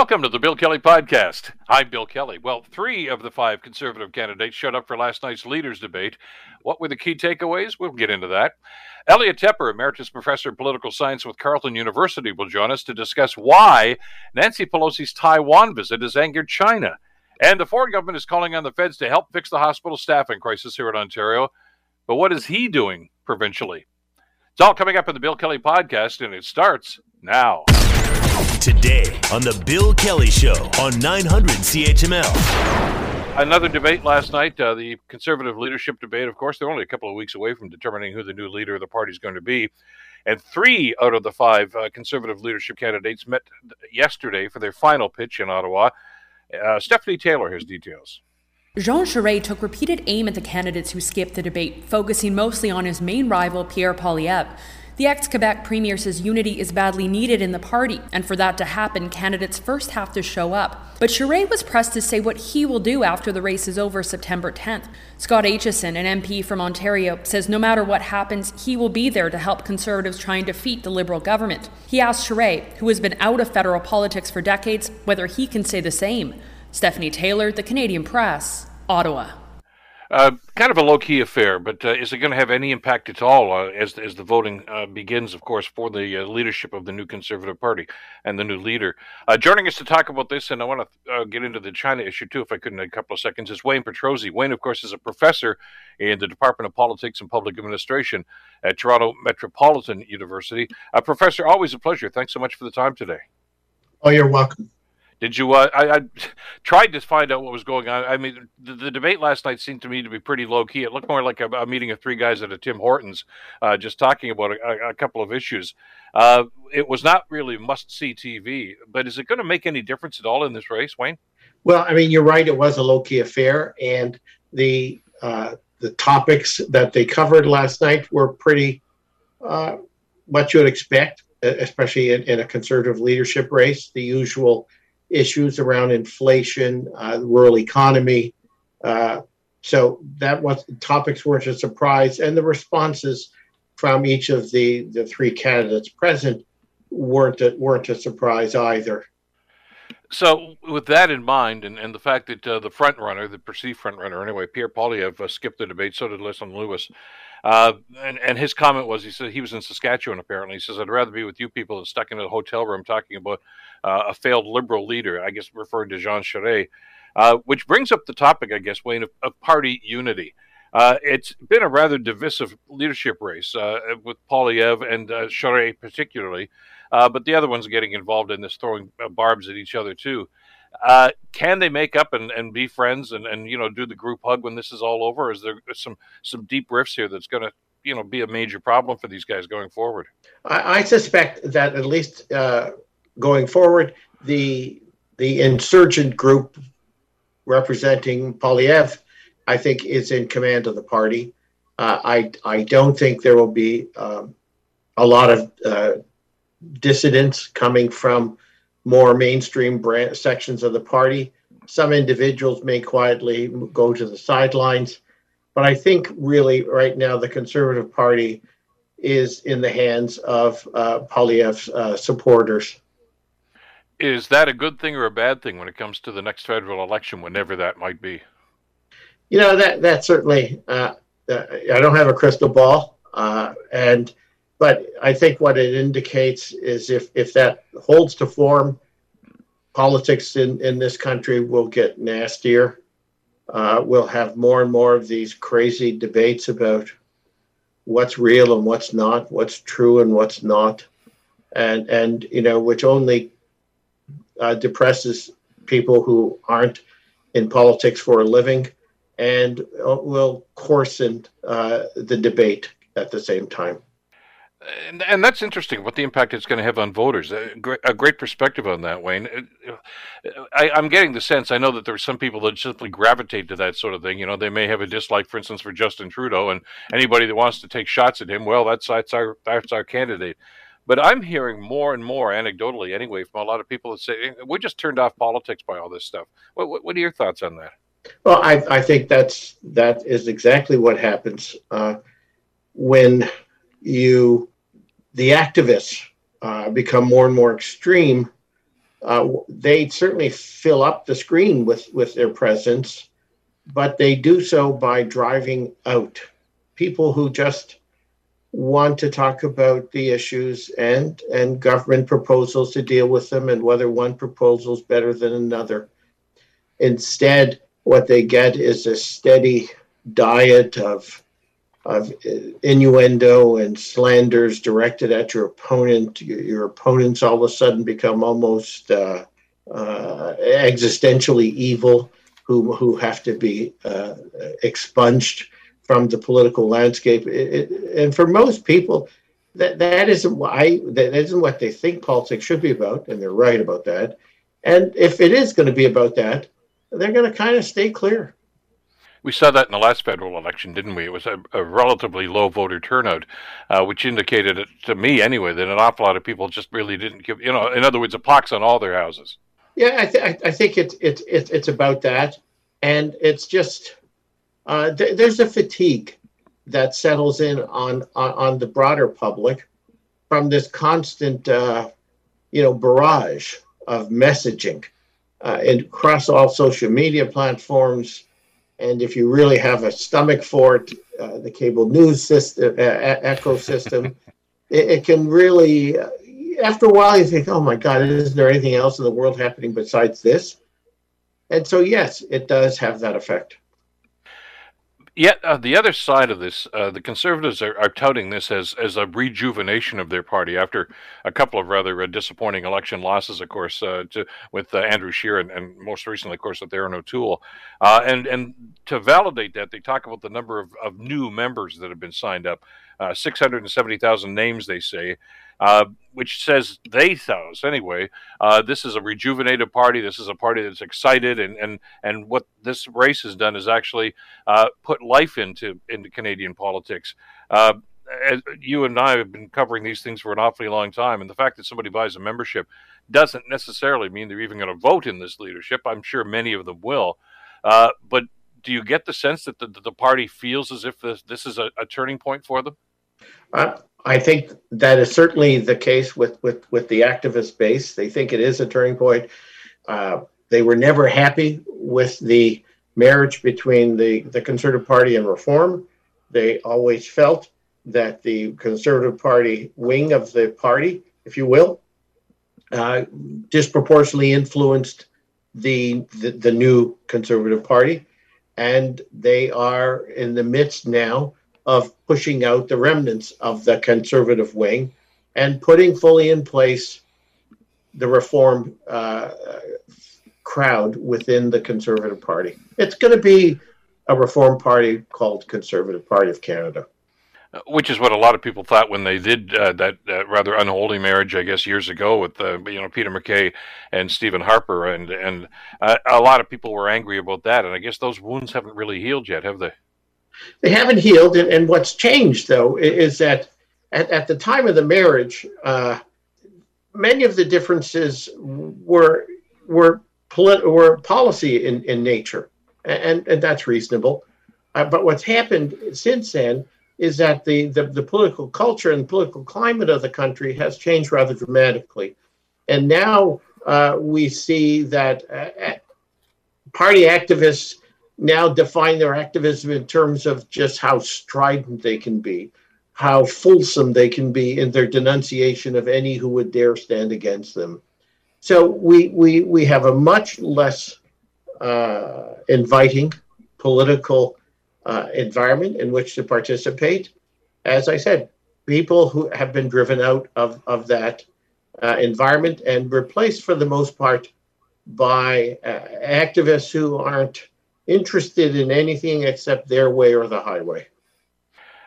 Welcome to the Bill Kelly Podcast. I'm Bill Kelly. Well, three of the five conservative candidates showed up for last night's leaders debate. What were the key takeaways? We'll get into that. Elliot Tepper, Emeritus Professor of Political Science with Carleton University, will join us to discuss why Nancy Pelosi's Taiwan visit has angered China. And the Ford government is calling on the feds to help fix the hospital staffing crisis here in Ontario. But what is he doing provincially? It's all coming up in the Bill Kelly Podcast, and it starts now. Today on The Bill Kelly Show on 900 CHML. Another debate last night, uh, the conservative leadership debate. Of course, they're only a couple of weeks away from determining who the new leader of the party is going to be. And three out of the five uh, conservative leadership candidates met yesterday for their final pitch in Ottawa. Uh, Stephanie Taylor has details. Jean Charest took repeated aim at the candidates who skipped the debate, focusing mostly on his main rival, Pierre Poilievre. The ex Quebec premier says unity is badly needed in the party, and for that to happen, candidates first have to show up. But Charest was pressed to say what he will do after the race is over September 10th. Scott Aitchison, an MP from Ontario, says no matter what happens, he will be there to help Conservatives try and defeat the Liberal government. He asked Charest, who has been out of federal politics for decades, whether he can say the same. Stephanie Taylor, The Canadian Press, Ottawa. Uh, kind of a low key affair, but uh, is it going to have any impact at all uh, as as the voting uh, begins? Of course, for the uh, leadership of the new Conservative Party and the new leader. Joining us to talk about this, and I want to get into the China issue too, if I could, in a couple of seconds, is Wayne Petrozzi. Wayne, of course, is a professor in the Department of Politics and Public Administration at Toronto Metropolitan University. professor, always a pleasure. Thanks so much for the time today. Oh, you're welcome. Did you? Uh, I, I, tried to find out what was going on. I mean, the, the, debate last night seemed to me to be pretty low key. It looked more like a, a meeting of three guys at a Tim Hortons, uh, just talking about a, a couple of issues. Uh, it was not really must see TV. But is it going to make any difference at all in this race, Wayne? Well, I mean, you're right. It was a low key affair, and the uh, the topics that they covered last night were pretty uh, what you'd expect, especially in, in a conservative leadership race. The usual issues around inflation, uh, rural economy. Uh, so that was topics weren't a surprise, and the responses from each of the the three candidates present weren't a, weren't a surprise either. So, with that in mind, and, and the fact that uh, the front runner, the perceived front runner anyway, Pierre Poilievre, uh, skipped the debate, so did Leslyn Lewis. Uh, and, and his comment was he said he was in Saskatchewan apparently. He says, I'd rather be with you people than stuck in a hotel room talking about uh, a failed liberal leader, I guess referring to Jean Charest, uh, which brings up the topic, I guess, Wayne, of, of party unity. Uh, it's been a rather divisive leadership race uh, with Poilievre and uh, Charest particularly, but the other ones getting involved in this throwing barbs at each other too. Uh, can they make up and, and be friends and, and you know do the group hug when this is all over? Is there some some deep rifts here that's going to you know be a major problem for these guys going forward? I, I suspect that at least uh, going forward, the the insurgent group representing Poilievre, I think, is in command of the party. Uh, I I don't think there will be um, a lot of uh, dissidents coming from more mainstream sections of the party. Some individuals may quietly go to the sidelines, but I think really right now the Conservative Party is in the hands of uh, Poilievre's uh, supporters. Is that a good thing or a bad thing when it comes to the next federal election, whenever that might be? You know that that certainly. Uh, uh I don't have a crystal ball, uh, and but I think what it indicates is if, if that holds to form, politics in, in this country will get nastier. Uh, we'll have more and more of these crazy debates about what's real and what's not, what's true and what's not, and and you know which only uh, depresses people who aren't in politics for a living, and uh, will coarsen uh, the debate at the same time and, and that's interesting what the impact it's going to have on voters. A great, a great perspective on that, Wayne. I, am getting the sense. I know that there are some people that simply gravitate to that sort of thing. You know, they may have a dislike, for instance, for Justin Trudeau, and anybody that wants to take shots at him, well, that's that's our that's our candidate. But I'm hearing more and more, anecdotally anyway, from a lot of people that say we just turned off politics by all this stuff. What, what, what are your thoughts on that? Well, I, I think that's that is exactly what happens uh, when you the activists uh, become more and more extreme, uh, they certainly fill up the screen with, with their presence, but they do so by driving out people who just want to talk about the issues and and government proposals to deal with them and whether one proposal is better than another. Instead, what they get is a steady diet of of innuendo and slanders directed at your opponent. Your, your opponents all of a sudden become almost uh, uh, existentially evil, who who have to be uh, expunged from the political landscape. It, it, and for most people, that that isn't why that isn't what they think politics should be about, and they're right about that. And if it is going to be about that, they're going to kind of stay clear. We saw that in the last federal election, didn't we? It was a, a relatively low voter turnout, uh, which indicated, to me anyway, that an awful lot of people just really didn't give, you know, in other words, a pox on all their houses. Yeah, I, th- I think it's it, it, it's about that. And it's just, uh, th- there's a fatigue that settles in on, on, on the broader public from this constant, uh, you know, barrage of messaging uh, and across all social media platforms and if you really have a stomach for it, uh, the cable news system, uh, ecosystem, it, it, can really, uh, after a while, you think, oh my God, isn't there anything else in the world happening besides this? And so, yes, it does have that effect. Yet uh, the other side of this, uh, the conservatives are, are, touting this as as a rejuvenation of their party after a couple of rather uh, disappointing election losses, of course, uh, to, with uh, Andrew Scheer and, and, most recently, of course, with Erin O'Toole. Uh, and and to validate that, they talk about the number of, of new members that have been signed up, six hundred and seventy thousand names, they say uh, which says they thought anyway. Uh, this is a rejuvenated party. This is a party that's excited, and and and what this race has done is actually uh, put life into into Canadian politics. Uh, you and I have been covering these things for an awfully long time, and the fact that somebody buys a membership doesn't necessarily mean they're even going to vote in this leadership. I'm sure many of them will, uh, but do you get the sense that the, the party feels as if this, this is a, a turning point for them? Uh, I think that is certainly the case with, with, with the activist base. They think it is a turning point. Uh, they were never happy with the marriage between the, the Conservative Party and Reform. They always felt that the Conservative Party wing of the party, if you will, uh, disproportionately influenced the, the, the new Conservative Party. And they are in the midst now of pushing out the remnants of the conservative wing and putting fully in place the reform uh, crowd within the Conservative Party. It's going to be a reform party called Conservative Party of Canada. Which is what a lot of people thought when they did uh, that uh, rather unholy marriage, I guess, years ago with uh, you know Peter MacKay and Stephen Harper, and and uh, a lot of people were angry about that, and I guess those wounds haven't really healed yet, have they? They haven't healed, and, and what's changed though is that at, at the time of the marriage, uh, many of the differences were were polit- were policy in, in nature, and and that's reasonable. Uh, but what's happened since then is that the, the, the political culture and political climate of the country has changed rather dramatically, and now uh, we see that uh, party activists now define their activism in terms of just how strident they can be, how fulsome they can be in their denunciation of any who would dare stand against them. So we we we have a much less uh, inviting political uh, environment in which to participate. As I said, people who have been driven out of of that uh, environment and replaced for the most part by uh, activists who aren't interested in anything except their way or the highway.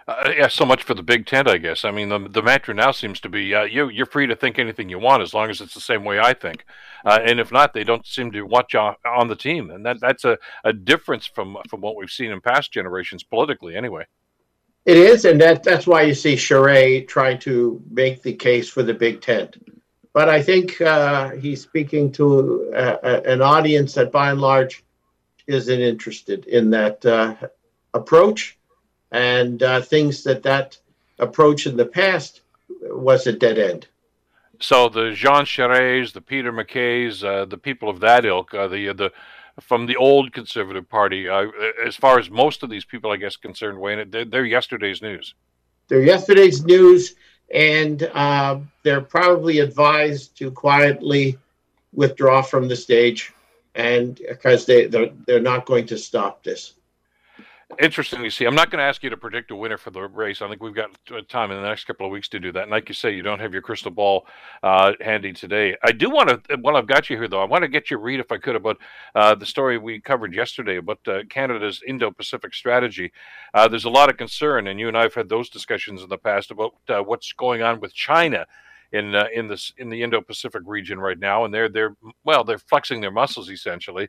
Uh, yeah, so much for the big tent, I guess. I mean, the, the mantra now seems to be uh, you, you're free to think anything you want as long as it's the same way I think. Uh, and if not, they don't seem to want you on the team. And that, that's a, a difference from, from what we've seen in past generations politically, anyway. It is, and that, that's why you see Charest trying to make the case for the big tent. But I think uh, he's speaking to a, a, an audience that, by and large, isn't interested in that uh, approach and uh, thinks that that approach in the past was a dead end. So the Jean Charest, the Peter MacKays, uh, the people of that ilk, uh, the the from the old Conservative Party, uh, as far as most of these people, I guess, concerned, Wayne, they're, they're yesterday's news. They're yesterday's news, and uh, they're probably advised to quietly withdraw from the stage, and because they they're, they're not going to stop this interesting to see. I'm not going to ask you to predict a winner for the race. I think we've got time in the next couple of weeks to do that. And like you say, you don't have your crystal ball uh, handy today. I do want to, while I've got you here, though, I want to get your read, if I could, about uh, the story we covered yesterday about uh, Canada's Indo-Pacific strategy. Uh, there's a lot of concern, and you and I have had those discussions in the past about uh, what's going on with China in uh, in this in the Indo-Pacific region right now, and they're they're well, they're flexing their muscles essentially.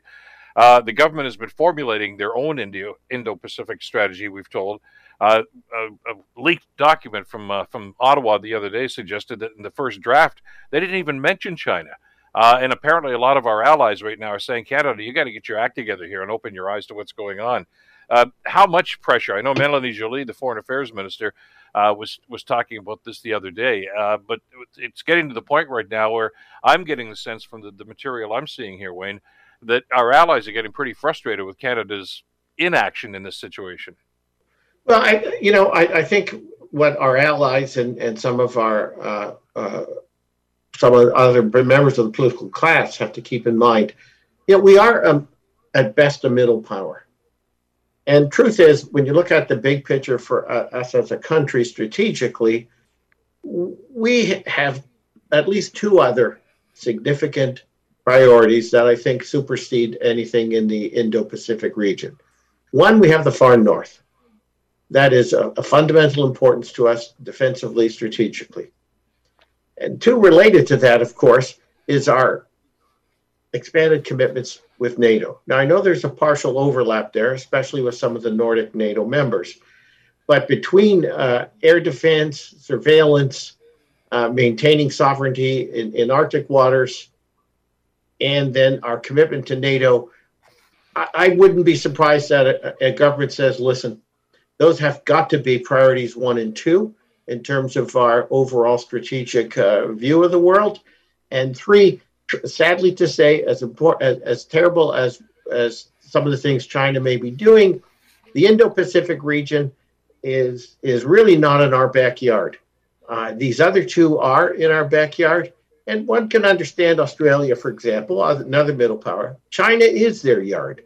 Uh, the government has been formulating their own Indo Indo-Pacific strategy, we've told. Uh, a, a, leaked document from uh, from Ottawa the other day suggested that in the first draft they didn't even mention China. Uh, and apparently, a lot of our allies right now are saying, Canada, you got to get your act together here and open your eyes to what's going on. Uh, how much pressure? I know Melanie Joly, the foreign affairs minister, uh, was was talking about this the other day. Uh, but it's getting to the point right now where I'm getting the sense from the, the material I'm seeing here, Wayne, that our allies are getting pretty frustrated with Canada's inaction in this situation. Well, I, you know, I, I think what our allies and, and some of our uh, uh, some of the other members of the political class have to keep in mind, you know, we are um, at best a middle power. And truth is, when you look at the big picture for us as a country strategically, we have at least two other significant priorities that I think supersede anything in the Indo Pacific region. One, we have the far north. That is a, a, fundamental importance to us defensively, strategically. And two, related to that, of course, is our expanded commitments with NATO. Now, I know there's a partial overlap there, especially with some of the Nordic NATO members. But between uh, air defense, surveillance, uh, maintaining sovereignty in, in Arctic waters, and then our commitment to NATO, I, I wouldn't be surprised that a, a, government says, listen, those have got to be priorities one and two in terms of our overall strategic uh, view of the world. And three, sadly to say, as important as, as terrible as as some of the things China may be doing, the Indo-Pacific region is is really not in our backyard. Uh, these other two are in our backyard, and one can understand Australia, for example, another middle power. China is their yard.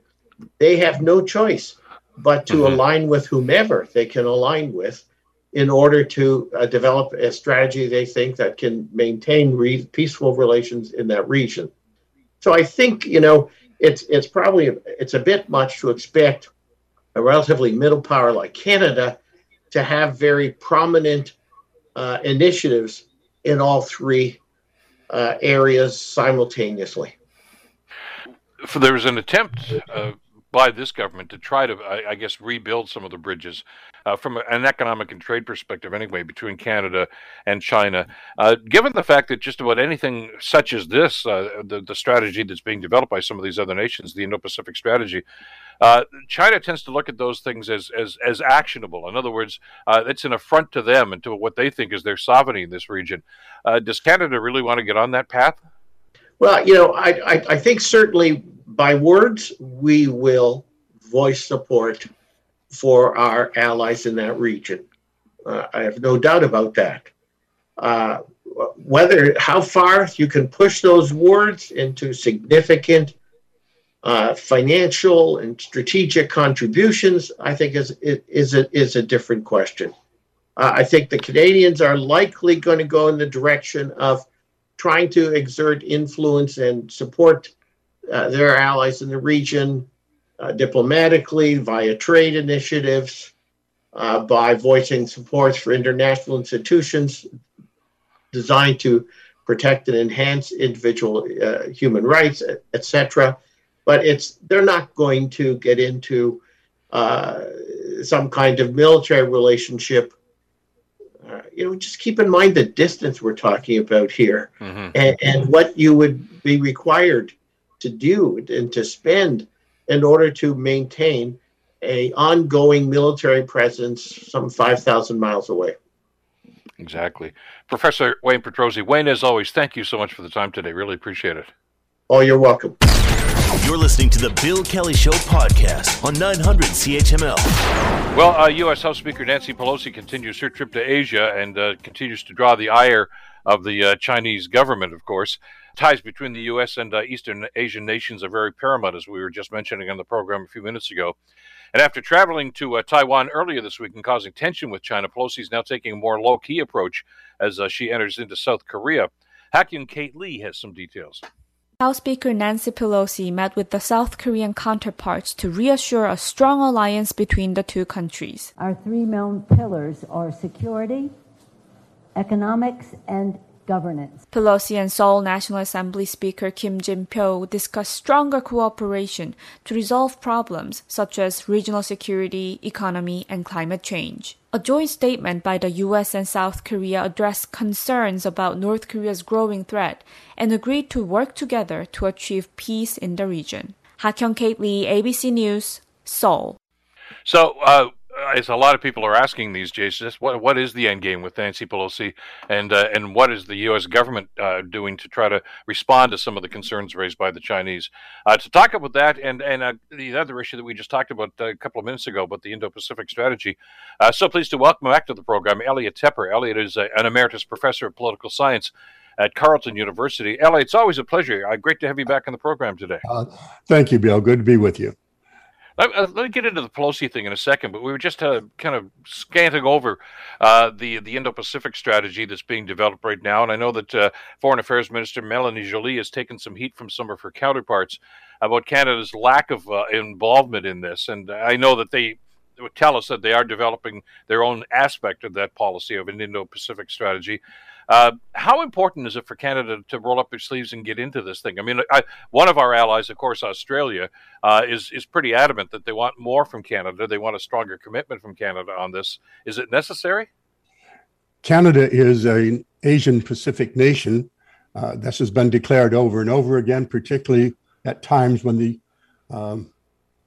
They have no choice but to mm-hmm. align with whomever they can align with in order to uh, develop a strategy they think that can maintain re- peaceful relations in that region. So I think you know it's it's probably it's a bit much to expect a relatively middle power like Canada to have very prominent uh, initiatives in all three uh, areas simultaneously. For there was an attempt uh, by this government to try to, I, I guess, rebuild some of the bridges uh, from an economic and trade perspective, anyway, between Canada and China. Uh, given the fact that just about anything such as this, uh, the, the strategy that's being developed by some of these other nations, the Indo Pacific strategy, uh, China tends to look at those things as as, as actionable. In other words, uh, it's an affront to them and to what they think is their sovereignty in this region. Uh, does Canada really want to get on that path? Well, you know, I, I, I think certainly by words we will voice support for our allies in that region. Uh, I have no doubt about that. Uh, whether how far you can push those words into significant uh, financial and strategic contributions, I think is is a, is a different question. Uh, I think the Canadians are likely going to go in the direction of trying to exert influence and support uh, their allies in the region uh, diplomatically via trade initiatives, uh, by voicing support for international institutions designed to protect and enhance individual uh, human rights, etc but it's they're not going to get into uh, some kind of military relationship. Uh, you know, just keep in mind the distance we're talking about here, mm-hmm. and, and what you would be required to do and to spend in order to maintain a ongoing military presence some 5,000 miles away. Exactly. Professor Wayne Petrozzi. Wayne, as always, thank you so much for the time today. Really appreciate it. Oh, you're welcome. You're listening to the Bill Kelly Show podcast on 900 CHML. Well, uh, U.S. House Speaker Nancy Pelosi continues her trip to Asia and uh, continues to draw the ire of the uh, Chinese government, of course. Ties between the U.S. and uh, Eastern Asian nations are very paramount, as we were just mentioning on the program a few minutes ago. And after traveling to uh, Taiwan earlier this week and causing tension with China, Pelosi is now taking a more low key approach as uh, she enters into South Korea. Hakyung Kate Lee has some details. House Speaker Nancy Pelosi met with the South Korean counterparts to reassure a strong alliance between the two countries. Our three main pillars are security, economics, and governance. Pelosi and Seoul National Assembly Speaker Kim Jin-pyo discussed stronger cooperation to resolve problems such as regional security, economy, and climate change. A joint statement by the US and South Korea addressed concerns about North Korea's growing threat and agreed to work together to achieve peace in the region. Hakyung Kate Lee, ABC News, Seoul. So, uh, as a lot of people are asking these days, what what is the end game with Nancy Pelosi, and uh, and what is the U.S. government uh, doing to try to respond to some of the concerns raised by the Chinese? Uh, to talk about that and and uh, the other issue that we just talked about a couple of minutes ago about the Indo-Pacific strategy, uh, so pleased to welcome back to the program Elliot Tepper. Elliot is a, an emeritus professor of political science at Carleton University. Elliot, it's always a pleasure. Uh, great to have you back on the program today. thank you, Bill. Good to be with you. Let, uh, let, me get into the Pelosi thing in a second, but we were just uh, kind of scanting over uh, the the Indo-Pacific strategy that's being developed right now, and I know that uh, Foreign Affairs Minister Melanie Joly has taken some heat from some of her counterparts about Canada's lack of uh, involvement in this, and I know that they would tell us that they are developing their own aspect of that policy of an Indo-Pacific strategy. Uh, how important is it for Canada to roll up their sleeves and get into this thing? I mean, I, one of our allies, of course, Australia, uh, is is pretty adamant that they want more from Canada. They want a stronger commitment from Canada on this. Is it necessary? Canada is an Asian Pacific nation. Uh, this has been declared over and over again, particularly at times when the um,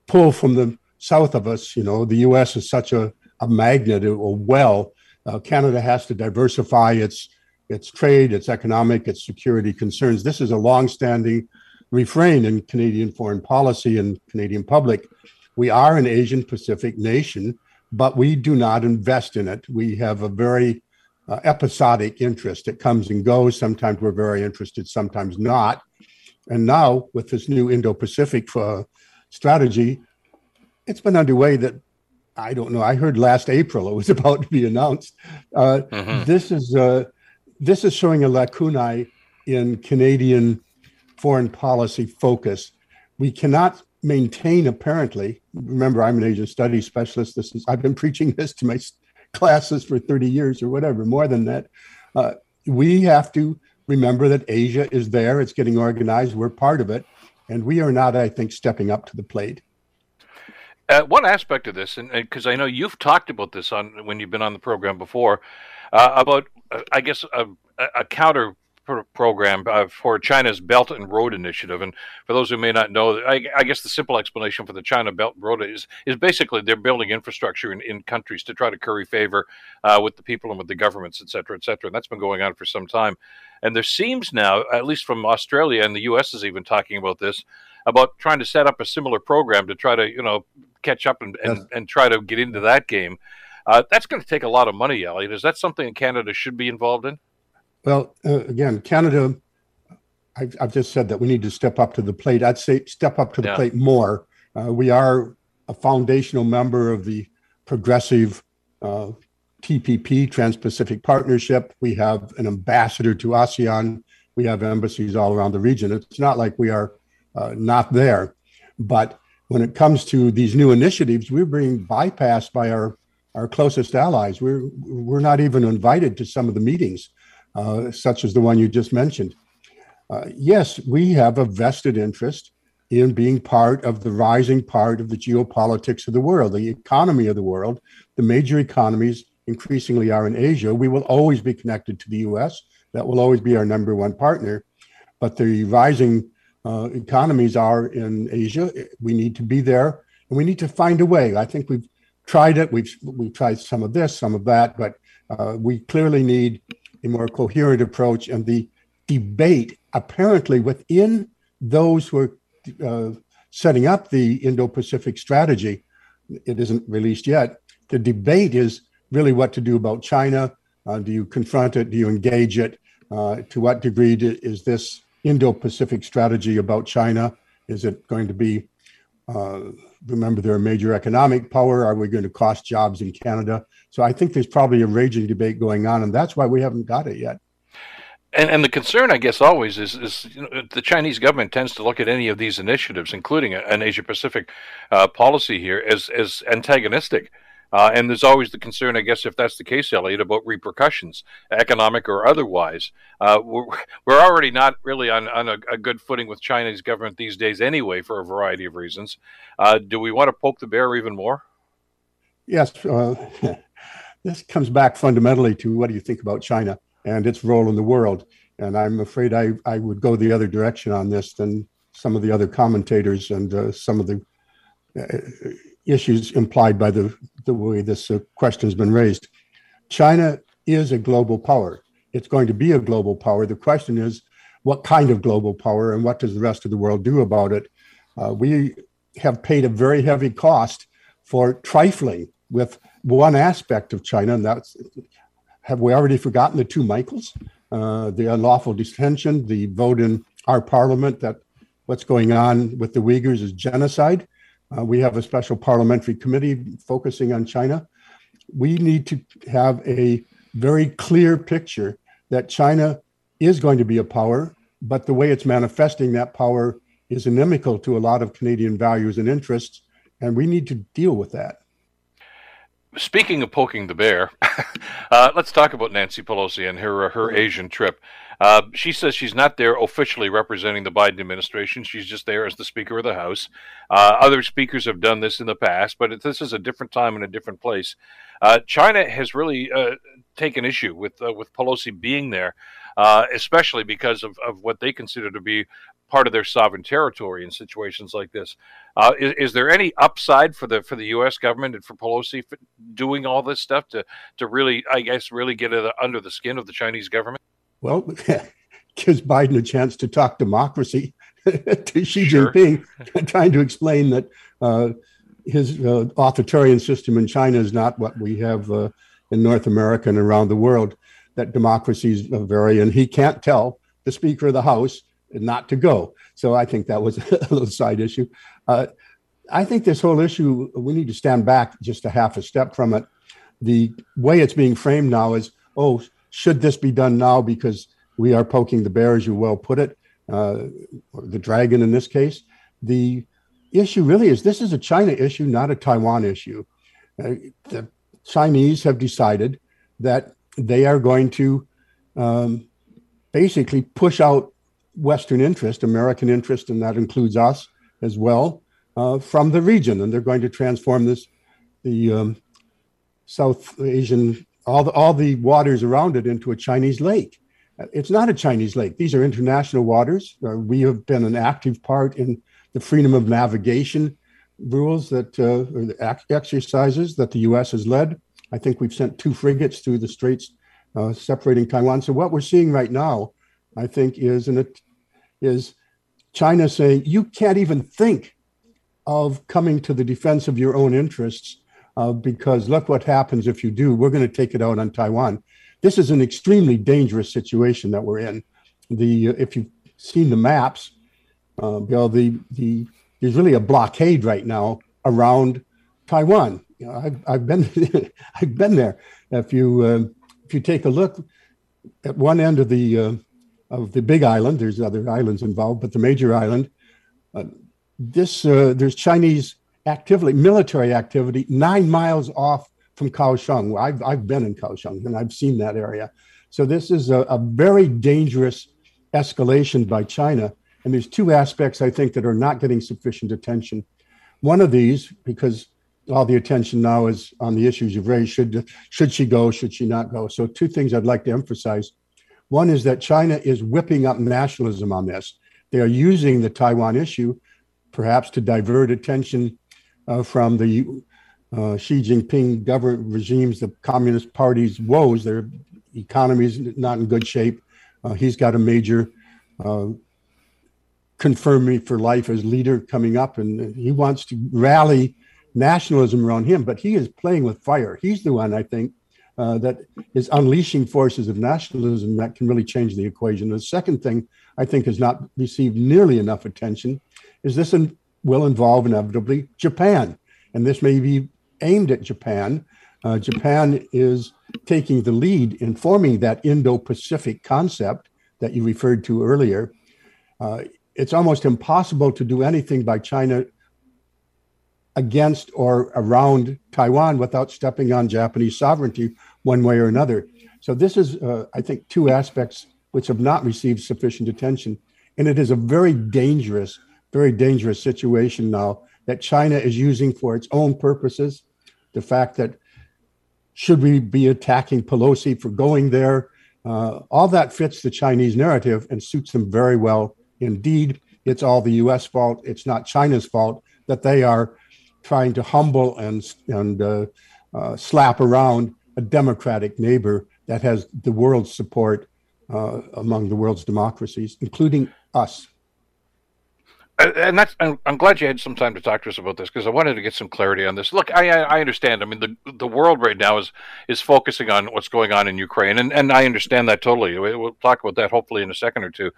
pull from the south of us, you know, the U.S. is such a, a magnet, a well. Uh, Canada has to diversify its its trade, its economic, its security concerns. This is a long-standing refrain in Canadian foreign policy and Canadian public. We are an Asian Pacific nation, but we do not invest in it. We have a very uh, episodic interest. It comes and goes. Sometimes we're very interested, sometimes not. And now, with this new Indo Pacific uh, strategy, it's been underway that I don't know. I heard last April it was about to be announced. Uh, mm-hmm. This is uh, this is showing a lacunae in Canadian foreign policy focus. We cannot maintain, apparently. Remember, I'm an Asian studies specialist. This is I've been preaching this to my classes for 30 years or whatever, more than that. Uh, we have to remember that Asia is there. It's getting organized. We're part of it, and we are not, I think, stepping up to the plate. Uh, one aspect of this, and because I know you've talked about this on when you've been on the program before, uh, about uh, I guess a, a counter program uh, for China's Belt and Road Initiative. And for those who may not know, I, I, guess the simple explanation for the China Belt and Road is is basically they're building infrastructure in, in countries to try to curry favor uh, with the people and with the governments, et cetera, et cetera. And that's been going on for some time. And there seems now, at least from Australia and the U.S. is even talking about this, about trying to set up a similar program to try to you know catch up and, and, yes. and try to get into that game. Uh, that's going to take a lot of money, Elliot. Is that something Canada should be involved in? Well, uh, again, Canada, I've, I've, just said that we need to step up to the plate. I'd say step up to the yeah. plate more. Uh, we are a foundational member of the progressive uh, TPP, Trans Pacific Partnership. We have an ambassador to ASEAN. We have embassies all around the region. It's not like we are uh, not there. But when it comes to these new initiatives, we're being bypassed by our, our closest allies. We're, we're not even invited to some of the meetings, uh, such as the one you just mentioned. Uh, yes, we have a vested interest in being part of the rising part of the geopolitics of the world, the economy of the world. The major economies increasingly are in Asia. We will always be connected to the US. That will always be our number one partner. But the rising uh, economies are in Asia. We need to be there, and we need to find a way. I think we've tried it. We've we've tried some of this, some of that, but Uh, we clearly need a more coherent approach, and the debate apparently within those who are uh, setting up the Indo Pacific strategy, it isn't released yet. The debate is really what to do about China. Uh, do you confront it? Do you engage it? Uh, to what degree is this Indo Pacific strategy about China? Is it going to be, uh, remember, they're a major economic power? Are we going to cost jobs in Canada? So I think there's probably a raging debate going on, and that's why we haven't got it yet. And, and the concern, I guess, always is, is you know, the Chinese government tends to look at any of these initiatives, including an Asia Pacific uh, policy here, as as antagonistic. Uh, and there's always the concern, I guess, if that's the case, Elliot, about repercussions, economic or otherwise. Uh, we're, we're already not really on, on a, a, good footing with Chinese government these days, anyway, for a variety of reasons. Uh, do we want to poke the bear even more? Yes. Uh, this comes back fundamentally to what do you think about China and its role in the world? And I'm afraid I, I would go the other direction on this than some of the other commentators and uh, some of the uh, issues implied by the, the way this uh, question has been raised. China is a global power. It's going to be a global power. The question is, what kind of global power and what does the rest of the world do about it? Uh, we have paid a very heavy cost for trifling with one aspect of China, and that's have we already forgotten the two Michaels? Uh, the unlawful detention, the vote in our parliament that what's going on with the Uyghurs is genocide. Uh, we have a special parliamentary committee focusing on China. We need to have a very clear picture that China is going to be a power, but the way it's manifesting that power is inimical to a lot of Canadian values and interests, and we need to deal with that. Speaking of poking the bear, uh, let's talk about Nancy Pelosi and her her Asian trip. Uh, she says she's not there officially representing the Biden administration. She's just there as the Speaker of the House. Uh, other speakers have done this in the past, but this is a different time and a different place. Uh, China has really uh, taken issue with uh, with Pelosi being there, uh, especially because of, of what they consider to be part of their sovereign territory in situations like this. Uh, is, is, there any upside for the for the U.S. government and for Pelosi for doing all this stuff to to really, I guess, really get it under the skin of the Chinese government? Well, gives Biden a chance to talk democracy to Xi sure. Jinping, trying to explain that uh, his uh, authoritarian system in China is not what we have uh, in North America and around the world. That democracies vary, and he can't tell the Speaker of the House not to go. So I think that was a little side issue. Uh, I think this whole issue, we need to stand back just a half a step from it. The way it's being framed now is, oh, should this be done now because we are poking the bear, as you well put it, uh, the dragon in this case? The issue really is this is a China issue, not a Taiwan issue. Uh, the Chinese have decided that they are going to um, basically push out Western interest, American interest, and that includes us as well, uh, from the region. And they're going to transform this, the um, South Asian all the, all the waters around it into a Chinese lake. It's not a Chinese lake. These are international waters. Uh, we have been an active part in the freedom of navigation rules that uh, or the exercises that the U.S. has led. I think we've sent two frigates through the straits uh, separating Taiwan. So what we're seeing right now, I think, is an is China saying you can't even think of coming to the defense of your own interests uh, because look what happens if you do. We're going to take it out on Taiwan. This is an extremely dangerous situation that we're in. The uh, if you've seen the maps, uh, Bill, the the there's really a blockade right now around Taiwan. You know, I've, I've been I've been there. If you uh, if you take a look at one end of the uh, of the big island, there's other islands involved, but the major island, this there's Chinese activity, military activity, nine miles off from Kaohsiung. I've, I've been in Kaohsiung and I've seen that area. So this is a, a very dangerous escalation by China. And there's two aspects I think that are not getting sufficient attention. One of these, because all the attention now is on the issues you've raised, should should she go, should she not go? So two things I'd like to emphasize. One is that China is whipping up nationalism on this. They are using the Taiwan issue perhaps to divert attention uh, from the uh, Xi Jinping government regimes, the Communist Party's woes. Their economy is not in good shape. Uh, he's got a major uh, confirm me for life as leader coming up, and he wants to rally nationalism around him. But he is playing with fire. He's the one I think uh, that is unleashing forces of nationalism that can really change the equation. The second thing I think has not received nearly enough attention is this in, will involve inevitably Japan, and this may be aimed at Japan. Uh, Japan is taking the lead in forming that Indo Pacific concept that you referred to earlier. Uh, it's almost impossible to do anything by China against or around Taiwan without stepping on Japanese sovereignty one way or another. So, this is, uh, I think, two aspects which have not received sufficient attention. And it is a very dangerous, very dangerous situation now that China is using for its own purposes. The fact that should we be attacking Pelosi for going there? Uh, all that fits the Chinese narrative and suits them very well indeed. It's all the US fault. It's not China's fault that they are trying to humble and, and uh, uh, slap around a democratic neighbor that has the world's support uh, among the world's democracies, including us. And that's I'm, I'm glad you had some time to talk to us about this because I wanted to get some clarity on this. Look, I I understand. I mean, the the world right now is is focusing on what's going on in Ukraine, and and I understand that totally. We'll talk about that hopefully in a second or two.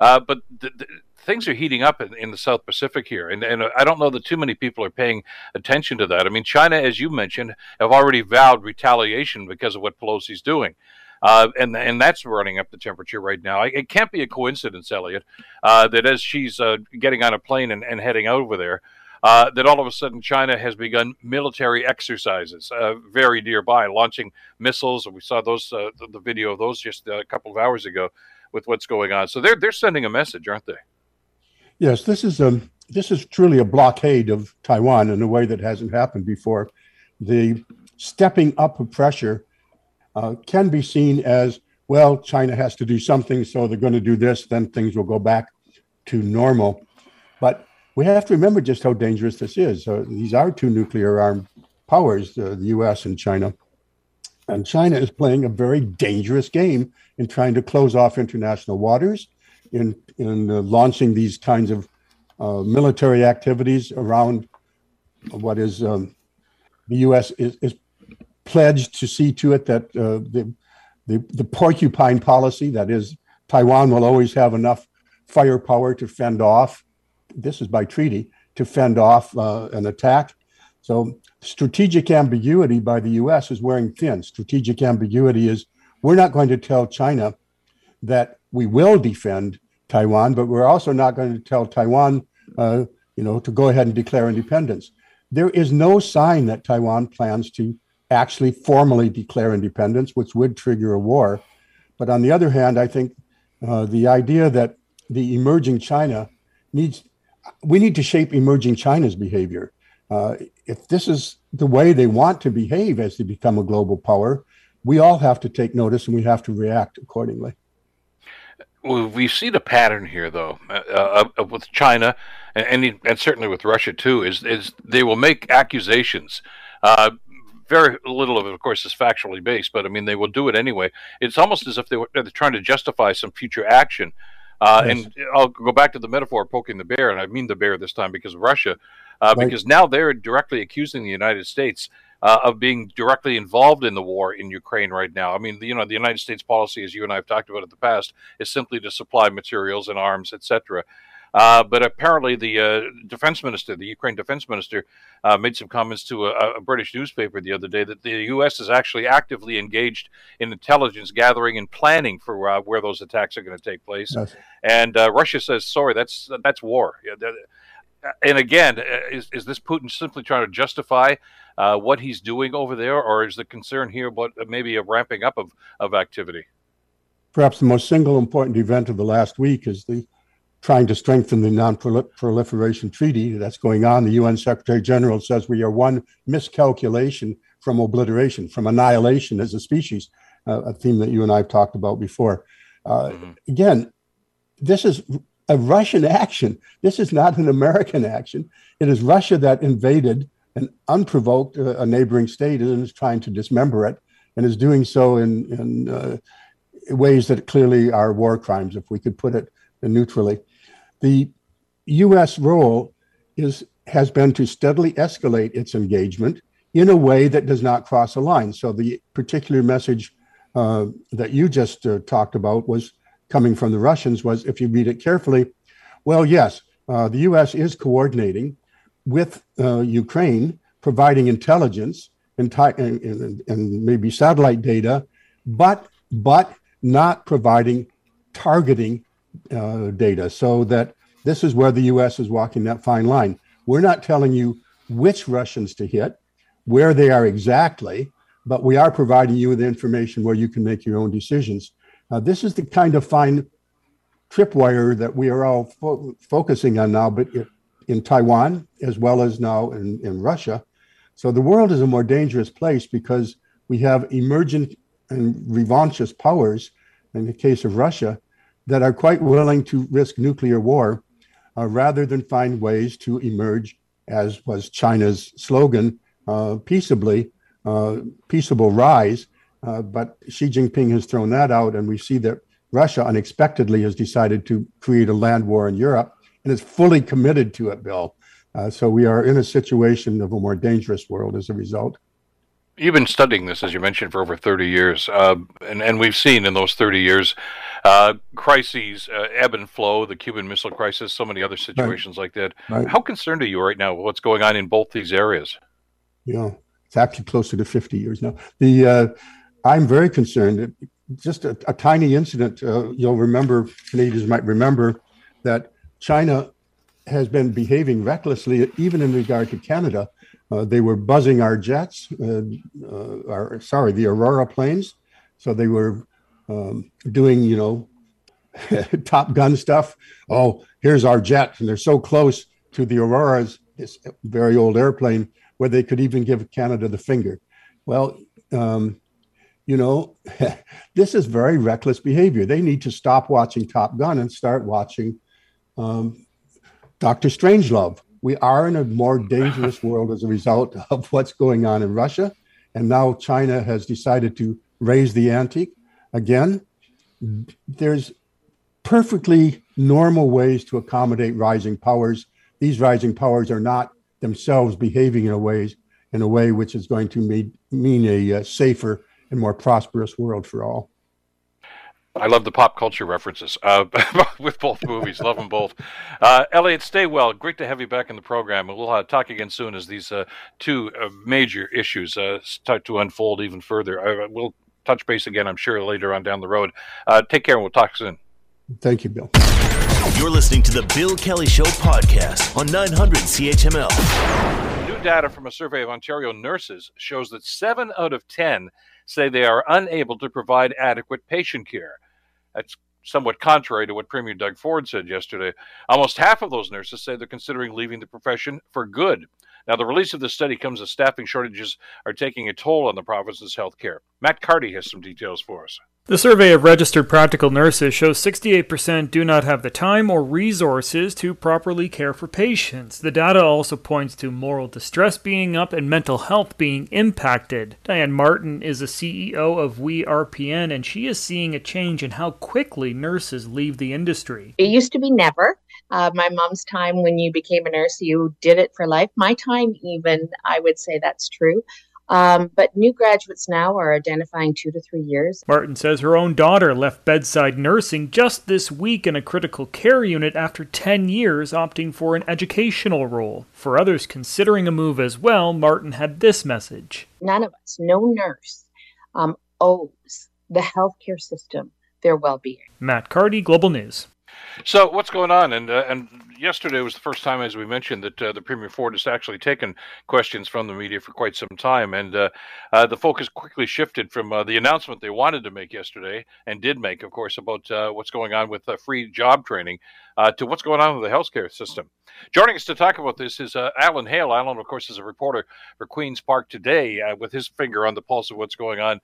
Uh, but the, the, things are heating up in, in, the South Pacific here, and and I don't know that too many people are paying attention to that. I mean, China, as you mentioned, have already vowed retaliation because of what Pelosi's doing. Uh, and and that's running up the temperature right now. It can't be a coincidence, Elliot, uh, that as she's uh, getting on a plane and, and heading over there, uh, that all of a sudden China has begun military exercises uh, very nearby, launching missiles. We saw those uh, the, the, video of those just a couple of hours ago with what's going on. So they're they're sending a message, aren't they? Yes, this is um this is truly a blockade of Taiwan in a way that hasn't happened before. The stepping up of pressure uh, can be seen as well, China has to do something, so they're going to do this, then things will go back to normal. But we have to remember just how dangerous this is. Uh, these are two nuclear armed powers, uh, the US and China. And China is playing a very dangerous game in trying to close off international waters, in, in uh, launching these kinds of uh, military activities around what is um, the US is, is pledged to see to it that uh, the, the, the porcupine policy, that is, Taiwan will always have enough firepower to fend off, this is by treaty, to fend off uh, an attack. So strategic ambiguity by the US is wearing thin. Strategic ambiguity is we're not going to tell China that we will defend Taiwan, but we're also not going to tell Taiwan, uh, you know, to go ahead and declare independence. There is no sign that Taiwan plans to actually formally declare independence, which would trigger a war. But on the other hand, I think uh, the idea that the emerging China needs, we need to shape emerging China's behavior. Uh, if this is the way they want to behave as they become a global power, we all have to take notice and we have to react accordingly. Well, we see the pattern here, though, uh, uh, with China and, and, and certainly with Russia too. Is is they will make accusations uh, very little of it, of course, is factually based, but I mean, they will do it anyway. It's almost as if they were, they're trying to justify some future action. Uh, yes. And I'll go back to the metaphor of poking the bear, and I mean the bear this time because of Russia, uh, right. because now they're directly accusing the United States uh, of being directly involved in the war in Ukraine right now. I mean, you know, the United States policy, as you and I have talked about in the past, is simply to supply materials and arms, etc. Uh, but apparently, the uh, defense minister, the Ukraine defense minister, uh, made some comments to a, a, British newspaper the other day that the U.S. is actually actively engaged in intelligence gathering and planning for uh, where those attacks are going to take place. Yes. And uh, Russia says, "Sorry, that's that's war." And again, is, is this Putin simply trying to justify what he's doing over there, or is the concern here about maybe a ramping up of, of activity? Perhaps the most single important event of the last week is the trying to strengthen the non-proliferation treaty that's going on. The UN Secretary General says we are one miscalculation from obliteration, from annihilation as a species, uh, a theme that you and I have talked about before. Uh, mm-hmm. Again, this is a Russian action. This is not an American action. It is Russia that invaded and unprovoked a neighboring state and is trying to dismember it and is doing so in, in uh, ways that clearly are war crimes, if we could put it neutrally. The U.S. role is has been to steadily escalate its engagement in a way that does not cross a line. So the particular message uh, that you just uh, talked about was coming from the Russians was, if you read it carefully, well, yes, uh, the U.S. is coordinating with uh, Ukraine, providing intelligence and, and, and maybe satellite data, but but not providing targeting uh, data. So that this is where the U.S. is walking that fine line. We're not telling you which Russians to hit, where they are exactly, but we are providing you with information where you can make your own decisions. This is the kind of fine tripwire that we are all fo- focusing on now, but in Taiwan as well as now in, in Russia. So the world is a more dangerous place because we have emergent and revanchist powers, in the case of Russia, that are quite willing to risk nuclear war uh, rather than find ways to emerge, as was China's slogan, uh, peaceably, uh, peaceable rise. Uh, but Xi Jinping has thrown that out, and we see that Russia unexpectedly has decided to create a land war in Europe and is fully committed to it, Bill. Uh, so we are in a situation of a more dangerous world as a result. You've been studying this, as you mentioned, for over 30 years. Uh, and, and we've seen in those 30 years uh, crises, uh, ebb and flow, the Cuban Missile Crisis, so many other situations right. like that. Right. How concerned are you right now with what's going on in both these areas? Yeah, it's actually closer to 50 years now. The uh, I'm very concerned just a, a tiny incident. Uh, you'll remember, Canadians might remember that China has been behaving recklessly, even in regard to Canada. Uh, they were buzzing our jets, uh, uh our, sorry, the Aurora planes. So they were um, doing, you know, Top Gun stuff. Oh, here's our jet, and they're so close to the Auroras, this very old airplane, where they could even give Canada the finger. Well, um, you know, this is very reckless behavior. They need to stop watching Top Gun and start watching um, Doctor Strangelove. We are in a more dangerous world as a result of what's going on in Russia. And now China has decided to raise the ante again. There's perfectly normal ways to accommodate rising powers. These rising powers are not themselves behaving in a ways in a way which is going to mean, a uh, safer and more prosperous world for all. I love the pop culture references uh, with both movies. love them both. Uh, Elliot, stay well. Great to have you back in the program. We'll uh, talk again soon as these uh, two uh, major issues uh, start to unfold even further. we'll touch base again, I'm sure, later on down the road. take care, and we'll talk soon. Thank you, Bill. You're listening to the Bill Kelly Show podcast on 900 CHML. New data from a survey of Ontario nurses shows that seven out of 10 say they are unable to provide adequate patient care. That's somewhat contrary to what Premier Doug Ford said yesterday. Almost half of those nurses say they're considering leaving the profession for good. Now, the release of this study comes as staffing shortages are taking a toll on the province's health care. Matt Carty has some details for us. The survey of registered practical nurses shows 68% do not have the time or resources to properly care for patients. The data also points to moral distress being up and mental health being impacted. Dianne Martin is the CEO of We RPN, and she is seeing a change in how quickly nurses leave the industry. It used to be never. Uh, my mom's time when you became a nurse, you did it for life. My time, even, I would say that's true. Um, but new graduates now are identifying two to three years. Martin says her own daughter left bedside nursing just this week in a critical care unit after 10 years, opting for an educational role. For others considering a move as well, Martin had this message None of us, no nurse, um, owes the healthcare system their well being. Matt Carty, Global News. So what's going on? And uh, and yesterday was the first time, as we mentioned, that uh, the Premier Ford has actually taken questions from the media for quite some time, and uh, uh the focus quickly shifted from uh, the announcement they wanted to make yesterday and did make, of course, about uh, what's going on with free job training to what's going on with the healthcare system. Joining us to talk about this is Alan Hale. Alan, of course, is a reporter for Queens Park today, with his finger on the pulse of what's going on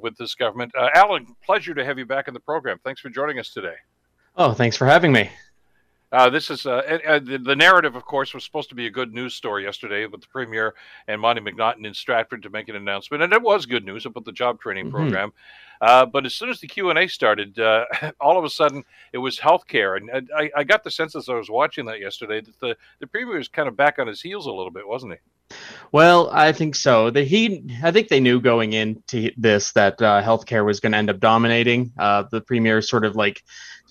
with this government. Alan, pleasure to have you back in the program. Thanks for joining us today. Oh, thanks for having me. Uh, this is uh, uh, the, the, narrative, of course, was supposed to be a good news story yesterday with the premier and Monte McNaughton in Stratford to make an announcement, and it was good news about the job training mm-hmm. program. Uh, but as soon as the Q and A started, uh, all of a sudden it was healthcare, and I, I, got the sense as I was watching that yesterday that the the premier was kind of back on his heels a little bit, wasn't he? Well, I think so. The, he, I think they knew going into this that uh, healthcare was going to end up dominating. the premier sort of like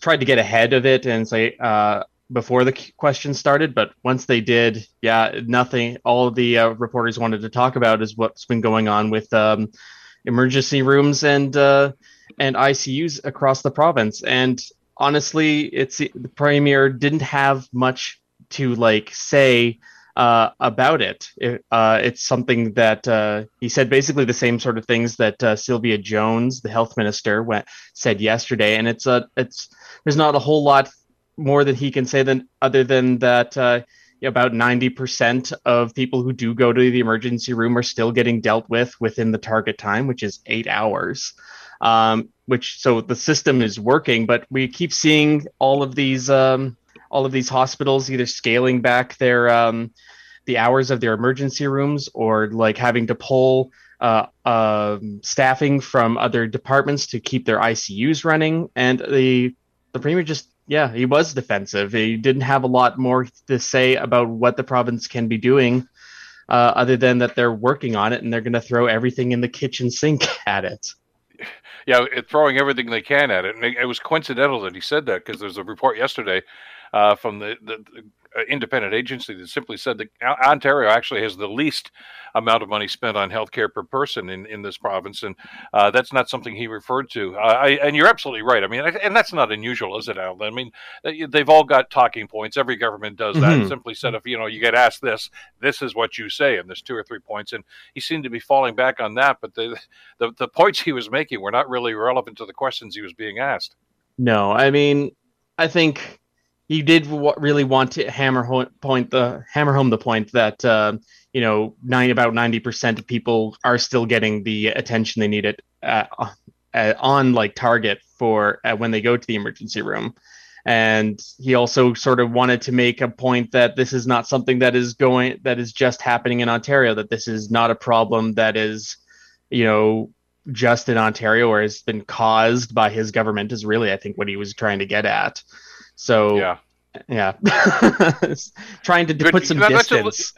tried to get ahead of it and say, uh, before the question started, but once they did, yeah, nothing. All the uh, reporters wanted to talk about is what's been going on with um, emergency rooms and uh, and ICUs across the province. And honestly, it's the premier didn't have much to like say uh, about it. it uh, it's something that uh, he said basically the same sort of things that uh, Sylvia Jones, the health minister, went said yesterday, and it's a it's there's not a whole lot more that he can say than other than that uh, about 90% of people who do go to the emergency room are still getting dealt with within the target time which is eight hours um, which so the system is working but we keep seeing all of these um, all of these hospitals either scaling back their um, the hours of their emergency rooms or like having to pull uh, uh, staffing from other departments to keep their ICUs running, and the the premier just yeah, he was defensive. He didn't have a lot more to say about what the province can be doing, uh, other than that they're working on it and they're going to throw everything in the kitchen sink at it. Yeah, throwing everything they can at it. And it, was coincidental that he said that because there's a report yesterday uh, from the, the, the uh, independent agency that simply said that Ontario actually has the least amount of money spent on healthcare per person in, in this province, and uh, that's not something he referred to. Uh, I, and you're absolutely right. I mean, and that's not unusual, is it, Al? I mean, they've all got talking points. Every government does that. Mm-hmm. Simply said, if you know you get asked this, this is what you say, and there's two or three points, and he seemed to be falling back on that. But the the, the points he was making were not really relevant to the questions he was being asked. No, I mean, I think he did really want to hammer point the hammer home the point that uh, you know nine about ninety percent of people are still getting the attention they needed uh, uh, on like target for uh, when they go to the emergency room. And he also sort of wanted to make a point that this is not something that is going that is just happening in Ontario. That this is not a problem that is, you know, just in Ontario or has been caused by his government. Is really I think what he was trying to get at. So yeah, yeah, trying to Good, put some distance.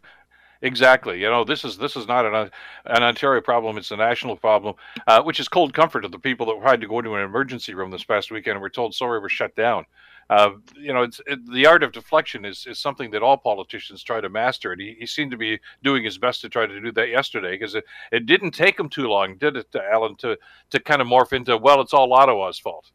Exactly. You know, this is this is not an an Ontario problem; it's a national problem, uh, which is cold comfort to the people that tried to go into an emergency room this past weekend and were told, "Sorry, we're shut down." Uh, you know, it's it, the art of deflection is, is something that all politicians try to master, and he, he seemed to be doing his best to try to do that yesterday because it, it didn't take him too long, did it, Alan, to to kind of morph into, well, it's all Ottawa's fault.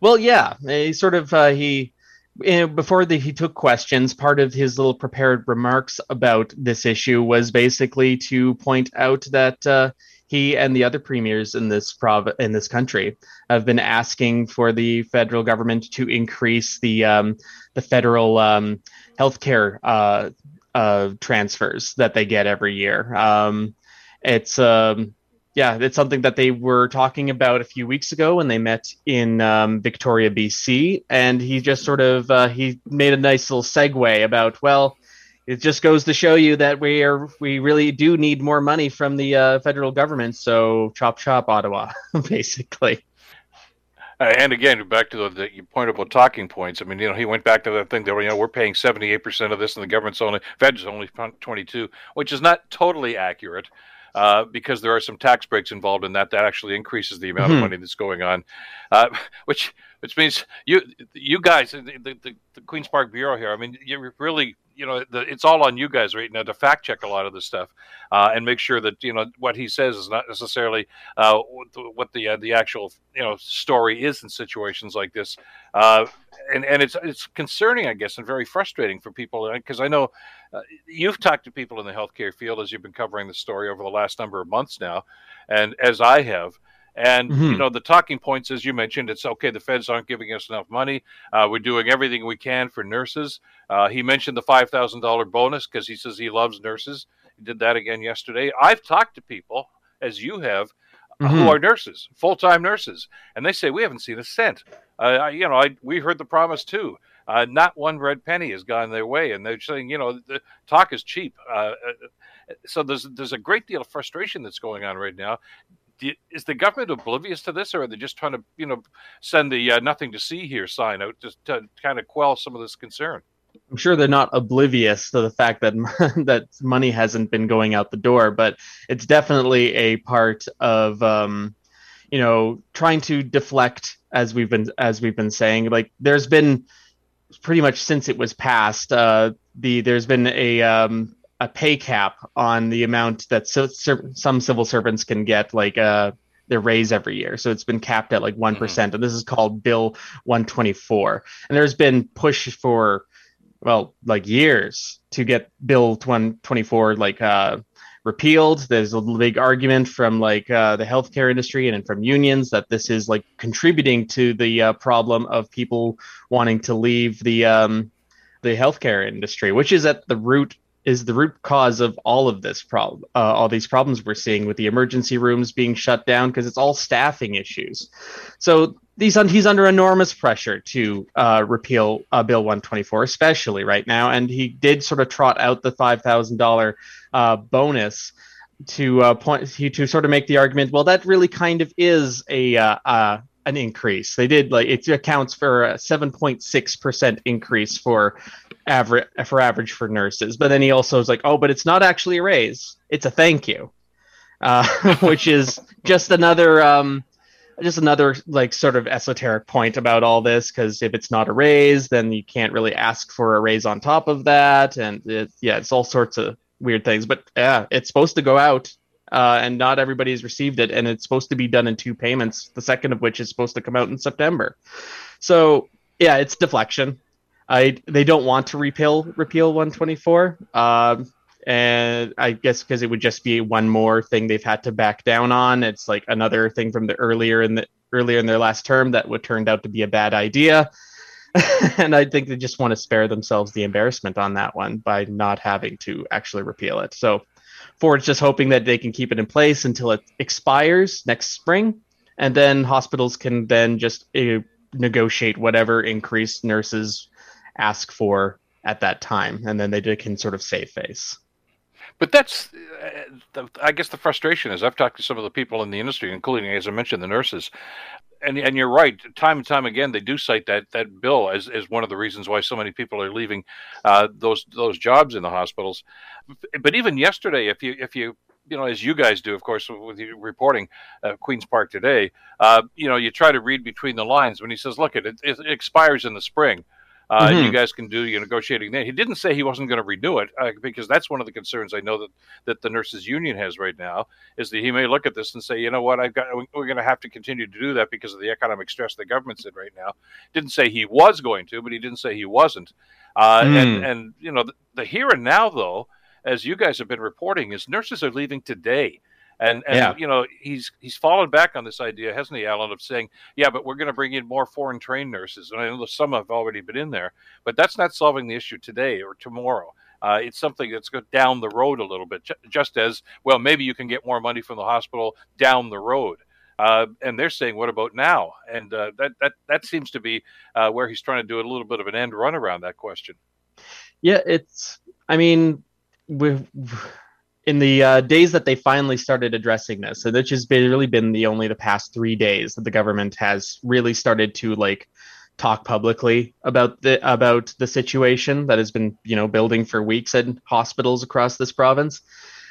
Well, yeah, he sort of uh, he before the, he took questions, part of his little prepared remarks about this issue was basically to point out that uh, he and the other premiers in this prov- in this country have been asking for the federal government to increase the um, the federal um, healthcare uh, uh, transfers that they get every year. Um, it's um, yeah, it's something that they were talking about a few weeks ago when they met in um, Victoria, BC, and he just sort of uh, he made a nice little segue about well, it just goes to show you that we are we really do need more money from the uh, federal government. So chop chop, Ottawa, basically. Uh, and again, back to the, the point about talking points. I mean, you know, he went back to that thing that you know we're paying seventy eight percent of this, and the government's only Fed's only twenty two, which is not totally accurate uh, because there are some tax breaks involved in that. That actually increases the amount mm-hmm. of money that's going on, uh, which which means you you guys, the, the, the Queens Park Bureau here. I mean, you're really you know, the, it's all on you guys right now to fact check a lot of this stuff uh, and make sure that you know what he says is not necessarily uh, what the uh, the actual you know story is in situations like this. Uh, and and it's it's concerning, I guess, and very frustrating for people because uh, I know uh, you've talked to people in the healthcare field as you've been covering the story over the last number of months now, and as I have. And mm-hmm. you know the talking points, as you mentioned, it's okay. The feds aren't giving us enough money. Uh, we're doing everything we can for nurses. Uh, he mentioned the five thousand dollar bonus because he says he loves nurses. He did that again yesterday. I've talked to people, as you have, mm-hmm. who are nurses, full time nurses, and they say we haven't seen a cent. Uh, you know, I, we heard the promise too. Uh, not one red penny has gone their way, and they're saying, you know, the talk is cheap. Uh, uh so there's there's a great deal of frustration that's going on right now. You, is the government oblivious to this, or are they just trying to, you know, send the uh, "nothing to see here" sign out just to kind of quell some of this concern? I'm sure they're not oblivious to the fact that that money hasn't been going out the door, but it's definitely a part of um, you know trying to deflect as we've been as we've been saying. Like there's been pretty much since it was passed, uh, the there's been a um, a pay cap on the amount that so, some civil servants can get, like uh, their raise every year. So it's been capped at like one mm-hmm. and this is called Bill 124. And there's been push for well, like years to get Bill 124 like uh, repealed. There's a big argument from like uh, the healthcare industry and from unions that this is like contributing to the uh, problem of people wanting to leave the um, the healthcare industry, which is at the root is the root cause of all of this problem, uh, all these problems we're seeing with the emergency rooms being shut down because it's all staffing issues. So these he's under enormous pressure to uh, repeal uh, Bill 124, especially right now, and he did sort of trot out the five thousand uh, bonus to uh, point to sort of make the argument. Well, that really kind of is a uh, an increase. They did like it accounts for a 7.6 percent increase for average for average for nurses. But then he also is like, oh, but it's not actually a raise; it's a thank you, which is just another. Um, just another like sort of esoteric point about all this because if it's not a raise then you can't really ask for a raise on top of that and it, yeah it's all sorts of weird things but yeah it's supposed to go out uh, and not everybody has received it and it's supposed to be done in two payments the second of which is supposed to come out in september so yeah it's deflection I they don't want to repeal repeal 124 um, and I guess because it would just be one more thing they've had to back down on. It's like another thing from the earlier in the earlier in their last term that would turned out to be a bad idea. and I think they just want to spare themselves the embarrassment on that one by not having to actually repeal it. So Ford's just hoping that they can keep it in place until it expires next spring, and then hospitals can then just uh, negotiate whatever increased nurses ask for at that time, and then they can sort of save face. But that's, uh, I guess, the frustration is I've talked to some of the people in the industry, including, as I mentioned, the nurses, and and you're right. Time and time again, they do cite that that bill as, as one of the reasons why so many people are leaving uh, those those jobs in the hospitals. But even yesterday, if you if you you know, as you guys do, of course, with your reporting uh, Queens Park today, uh, you know, you try to read between the lines when he says, "Look, it, it expires in the spring." Uh, mm-hmm. You guys can do your negotiating there. He didn't say he wasn't going to renew it uh, because that's one of the concerns I know that, that the nurses union has right now is that he may look at this and say, you know what, I've got we're going to have to continue to do that because of the economic stress the government's in right now. Didn't say he was going to, but he didn't say he wasn't. Uh, mm. And and you know the, the here and now though, as you guys have been reporting, is nurses are leaving today. And, and yeah. you know he's he's fallen back on this idea, hasn't he, Alan, of saying, yeah, but we're going to bring in more foreign trained nurses, and I know some have already been in there, but that's not solving the issue today or tomorrow. Uh, it's something that's going down the road a little bit, just as well. Maybe you can get more money from the hospital down the road. Uh, and they're saying, "What about now?" And uh, that that that seems to be uh, where he's trying to do a little bit of an end run around that question. Yeah, it's. I mean, we in the uh, days that they finally started addressing this, and it's just been, really been the only the past three days that the government has really started to like talk publicly about the about the situation that has been you know building for weeks in hospitals across this province.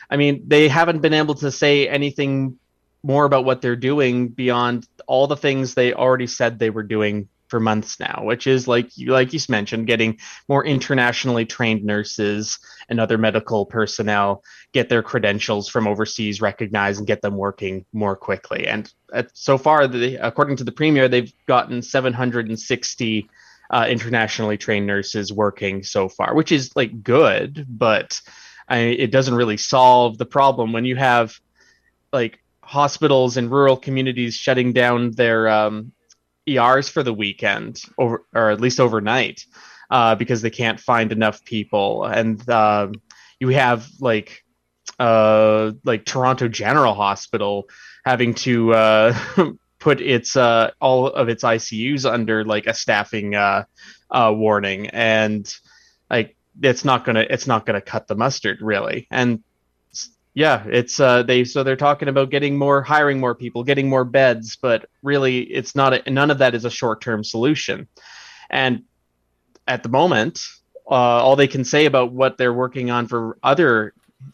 I mean, they haven't been able to say anything more about what they're doing beyond all the things they already said they were doing for months now, which is like you like you mentioned, getting more internationally trained nurses and other medical personnel get their credentials from overseas recognized and get them working more quickly. And at, so far, the, according to the premier, they've gotten 760 uh, internationally trained nurses working so far, which is like good, but I, it doesn't really solve the problem when you have like hospitals in rural communities shutting down their um, ERs for the weekend, over or at least overnight, uh, because they can't find enough people. And uh, you have like uh, like Toronto General Hospital having to uh, put its uh, all of its ICUs under like a staffing uh, warning, and like it's not gonna it's not gonna cut the mustard really. And yeah, it's uh, they so they're talking about getting more, hiring more people, getting more beds, but really it's not a, none of that is a short term solution. And at the moment, uh, all they can say about what they're working on for other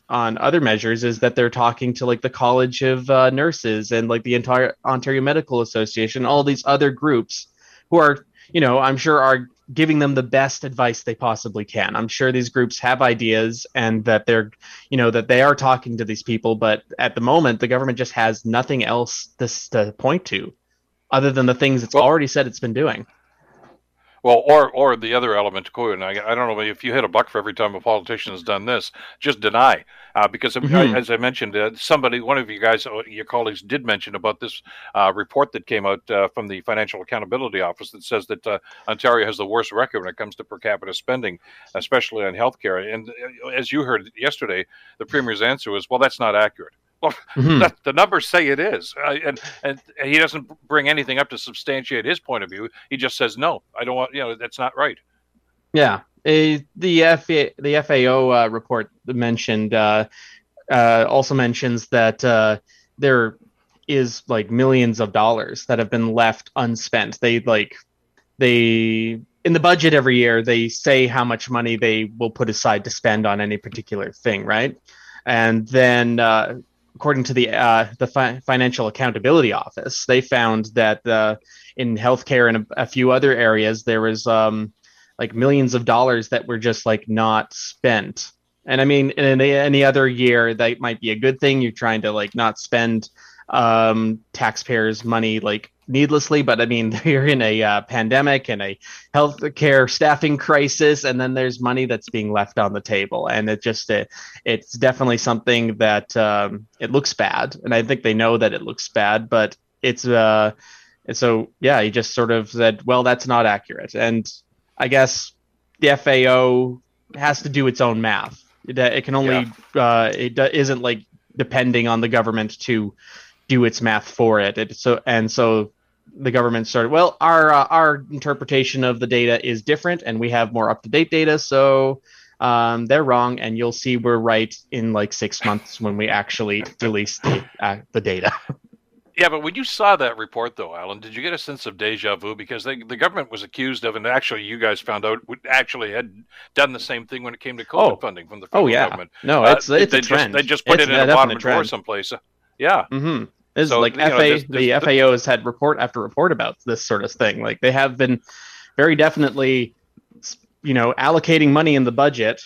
on other measures is that they're talking to like the College of uh, Nurses and like the entire Ontario Medical Association, all these other groups who are, you know, I'm sure are giving them the best advice they possibly can. I'm sure these groups have ideas and that they're, you know, that they are talking to these people, but at the moment, the government just has nothing else to, to point to other than the things it's well, already said it's been doing. Well, or or the other element to and I, I don't know if you hit a buck for every time a politician has done this, just deny. Uh, because mm-hmm. as I mentioned, uh, somebody, one of you guys, uh, your colleagues, did mention about this uh, report that came out uh, from the Financial Accountability Office that says that uh, Ontario has the worst record when it comes to per capita spending, especially on healthcare. And as you heard yesterday, the premier's answer was, "Well, that's not accurate." Well, mm-hmm. that, the numbers say it is, uh, and and he doesn't bring anything up to substantiate his point of view. He just says, "No, I don't want. You know, that's not right." Yeah, the FA, the FAO uh, report mentioned uh, uh, also mentions that uh, there is like millions of dollars that have been left unspent. They like they in the budget every year they say how much money they will put aside to spend on any particular thing, right? And then uh, according to the uh, the fi- Financial Accountability Office, they found that uh, in healthcare and a, a, few other areas there was um, like millions of dollars that were just like not spent. And I mean, in any, any other year, that might be a good thing. You're trying to like not spend um, taxpayers' money like needlessly, but I mean, you're in a uh, pandemic and a healthcare staffing crisis, and then there's money that's being left on the table, and it just it, it's definitely something that um, it looks bad, and I think they know that it looks bad, but it's uh, so yeah, he just sort of said, well, that's not accurate, and I guess the FAO has to do its own math. It, it can only yeah. uh, it isn't like depending on the government to do its math for it. it so and so the government started. Well, our uh, our interpretation of the data is different, and we have more up to date data. So um, they're wrong, and you'll see we're right in like six months when we actually release the uh, the data. Yeah, but when you saw that report, though, Alan, did you get a sense of deja vu? Because they, the government was accused of, and actually, you guys found out, we actually had done the same thing when it came to COVID oh. funding from the oh, federal oh, yeah. government. No, it's, uh, it's they a trend. Just, they just put it's it in a bottom drawer someplace. Yeah. Mm-hmm. This so, is like FA, know, this, this, the FAO has had report after report about this sort of thing. Like they have been very definitely, you know, allocating money in the budget,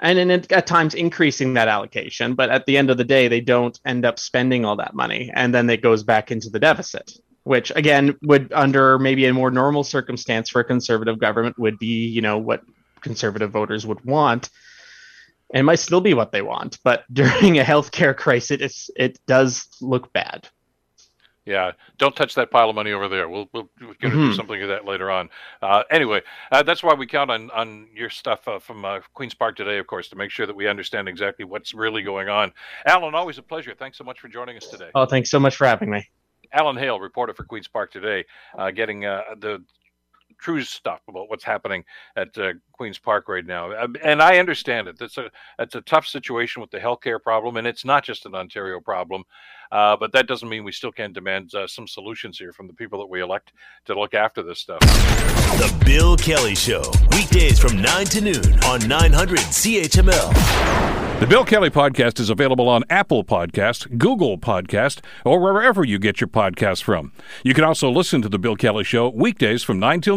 and in, at times increasing that allocation. But at the end of the day, they don't end up spending all that money, and then it goes back into the deficit. Which again would, under maybe a more normal circumstance for a conservative government, would be, you know, what conservative voters would want it might still be what they want, but during a healthcare crisis, it does look bad. Yeah, don't touch that pile of money over there. We'll we'll, we're going to mm-hmm. do something with that later on. Uh, anyway, uh, that's why we count on on your stuff uh, from uh, Queens Park today, of course, to make sure that we understand exactly what's really going on. Alan, always a pleasure. Thanks so much for joining us today. Oh, thanks so much for having me. Alan Hale, reporter for Queens Park today, uh, getting uh, the true stuff about what's happening at uh, Queens Park right now. Um, and I understand it. It's a it's a tough situation with the healthcare problem, and it's not just an Ontario problem. Uh, but that doesn't mean we still can't demand uh, some solutions here from the people that we elect to look after this stuff. The Bill Kelly Show, weekdays from 9 to noon on 900 CHML. The Bill Kelly Podcast is available on Apple Podcast, Google Podcast, or wherever you get your podcasts from. You can also listen to The Bill Kelly Show weekdays from 9 till